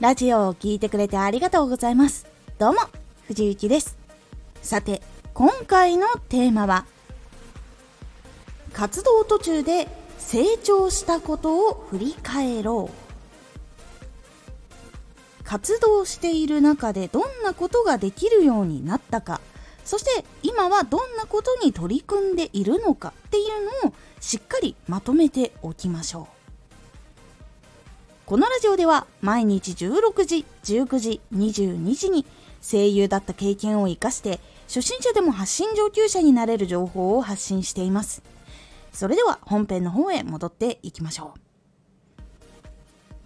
ラジオを聴いてくれてありがとうございます。どうも、藤幸です。さて、今回のテーマは、活動途中で成長したことを振り返ろう。活動している中でどんなことができるようになったか、そして今はどんなことに取り組んでいるのかっていうのをしっかりまとめておきましょう。このラジオでは毎日16時、19時、22時に声優だった経験を生かして初心者でも発信上級者になれる情報を発信しています。それでは本編の方へ戻っていきましょう。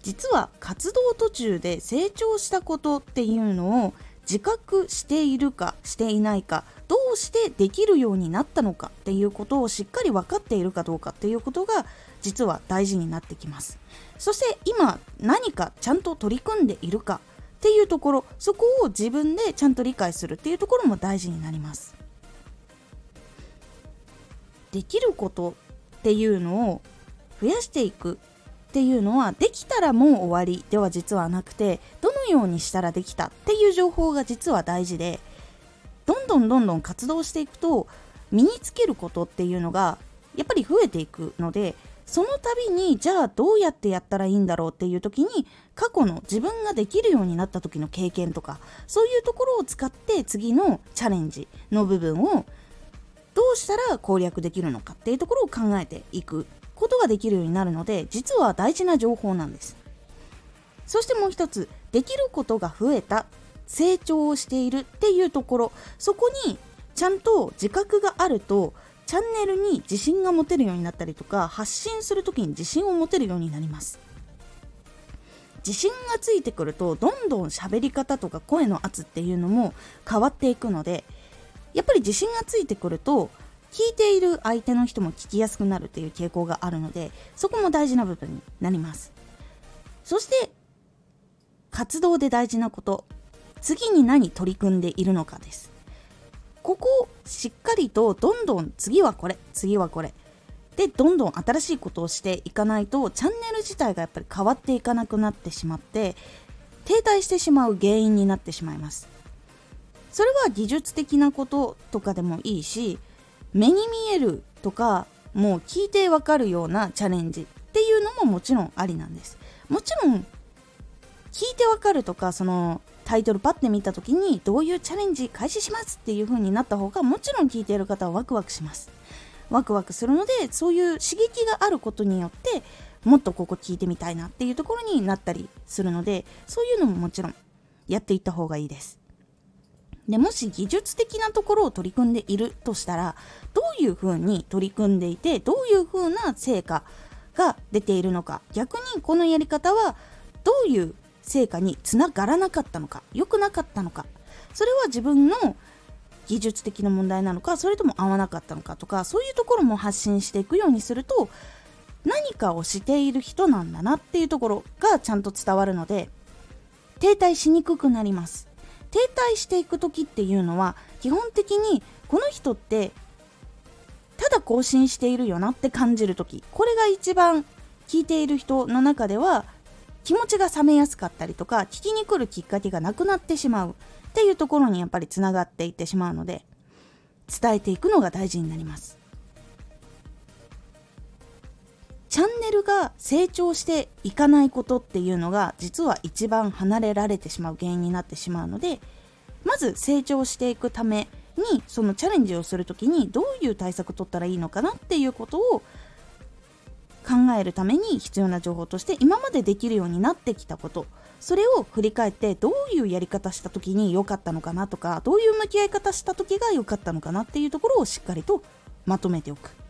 実は活動途中で成長したことっていうのを自覚しているかしていないかどうしてできるようになったのかっていうことをしっかり分かっているかどうかっていうことが実は大事になってきます。そして今何かちゃんと取り組んでいるかっていうところそこを自分でちゃんと理解するっていうところも大事になります。できることっていうのを増やしていくっていうのはできたらもう終わりでは実はなくてどのようにしたらできたっていう情報が実は大事でどんどんどんどん活動していくと身につけることっていうのがやっぱり増えていくのでその度にじゃあどうやってやったらいいんだろうっていう時に過去の自分ができるようになった時の経験とかそういうところを使って次のチャレンジの部分をどうしたら攻略できるのかっていうところを考えていくことができるようになるので実は大事な情報なんです。そしてもう一つできることが増えた成長をしているっていうところ。そこにちゃんと自覚があるとチャンネルに自信が持てるようになったりとか発信する時に自信を持てるようになります。自信がついてくるとどんどん喋り方とか声の圧っていうのも変わっていくのでやっぱり自信がついてくると聞いている相手の人も聞きやすくなるっていう傾向があるのでそこも大事な部分になります。そして活動で大事なこと。次に何取り組んでいるのかです。ここをしっかりとどんどん次はこれ次はこれ。でどんどん新しいことをしていかないとチャンネル自体がやっぱり変わっていかなくなってしまって停滞してしまう原因になってしまいます。それは技術的なこととかでもいいし目に見えるとかもう聞いてわかるようなチャレンジっていうのももちろんありなんです。もちろん聞いてわかるとかそのタイトルパッて見た時にどういうチャレンジ開始します？っていう風になった方がもちろん聞いている方はワクワクします。ワクワクするのでそういう刺激があることによってもっとここ聞いてみたいなっていうところになったりするのでそういうのももちろんやっていった方がいいです。でもし技術的なところを取り組んでいるとしたらどういうふうに取り組んでいてどういうふうな成果が出ているのか。逆にこのやり方はどういう成果につながらなかったのか良くなかったのか。それは自分の技術的な問題なのかそれとも合わなかったのかとかそういうところも発信していくようにすると何かをしている人なんだなっていうところがちゃんと伝わるので停滞しにくくなります。停滞していく時っていうのは基本的にこの人ってただ更新しているよなって感じる時。これが一番聞いている人の中では気持ちが冷めやすかったりとか聞きに来るきっかけがなくなってしまう。っていうところにやっぱりつながっていってしまうので伝えていくのが大事になります。チャンネルが成長していかないことっていうのが実は一番離れられてしまう原因になってしまうのでまず成長していくためにそのチャレンジをする時にどういう対策取ったらいいのかなっていうことを考えるために必要な情報として今までできるようになってきたこと。それを振り返ってどういうやり方した時に良かったのかなとかどういう向き合い方した時が良かったのかなっていうところをしっかりとまとめておく。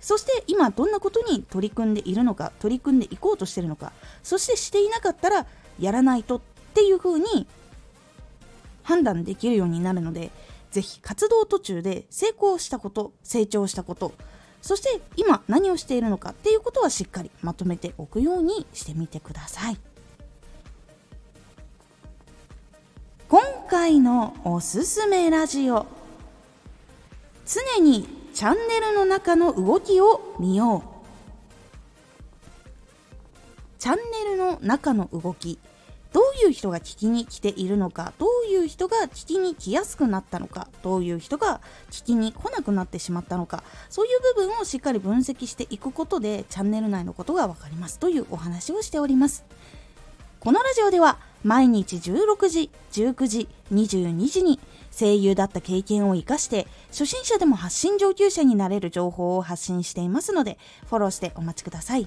そして今どんなことに取り組んでいるのか取り組んでいこうとしているのかそしてしていなかったらやらないとっていうふうに判断できるようになるので是非活動途中で成功したこと成長したことそして今何をしているのかっていうことはしっかりまとめておくようにしてみてください。今回のおすすめラジオ常にチャンネルの中の動きを見よう。チャンネルの中の動きどういう人が聞きに来ているのかどういう人が聞きに来やすくなったのかどういう人が聞きに来なくなってしまったのかそういう部分をしっかり分析していくことでチャンネル内のことが分かります。というお話をしております。このラジオでは毎日16時19時22時に声優だった経験を生かして初心者でも発信上級者になれる情報を発信していますのでフォローしてお待ちください。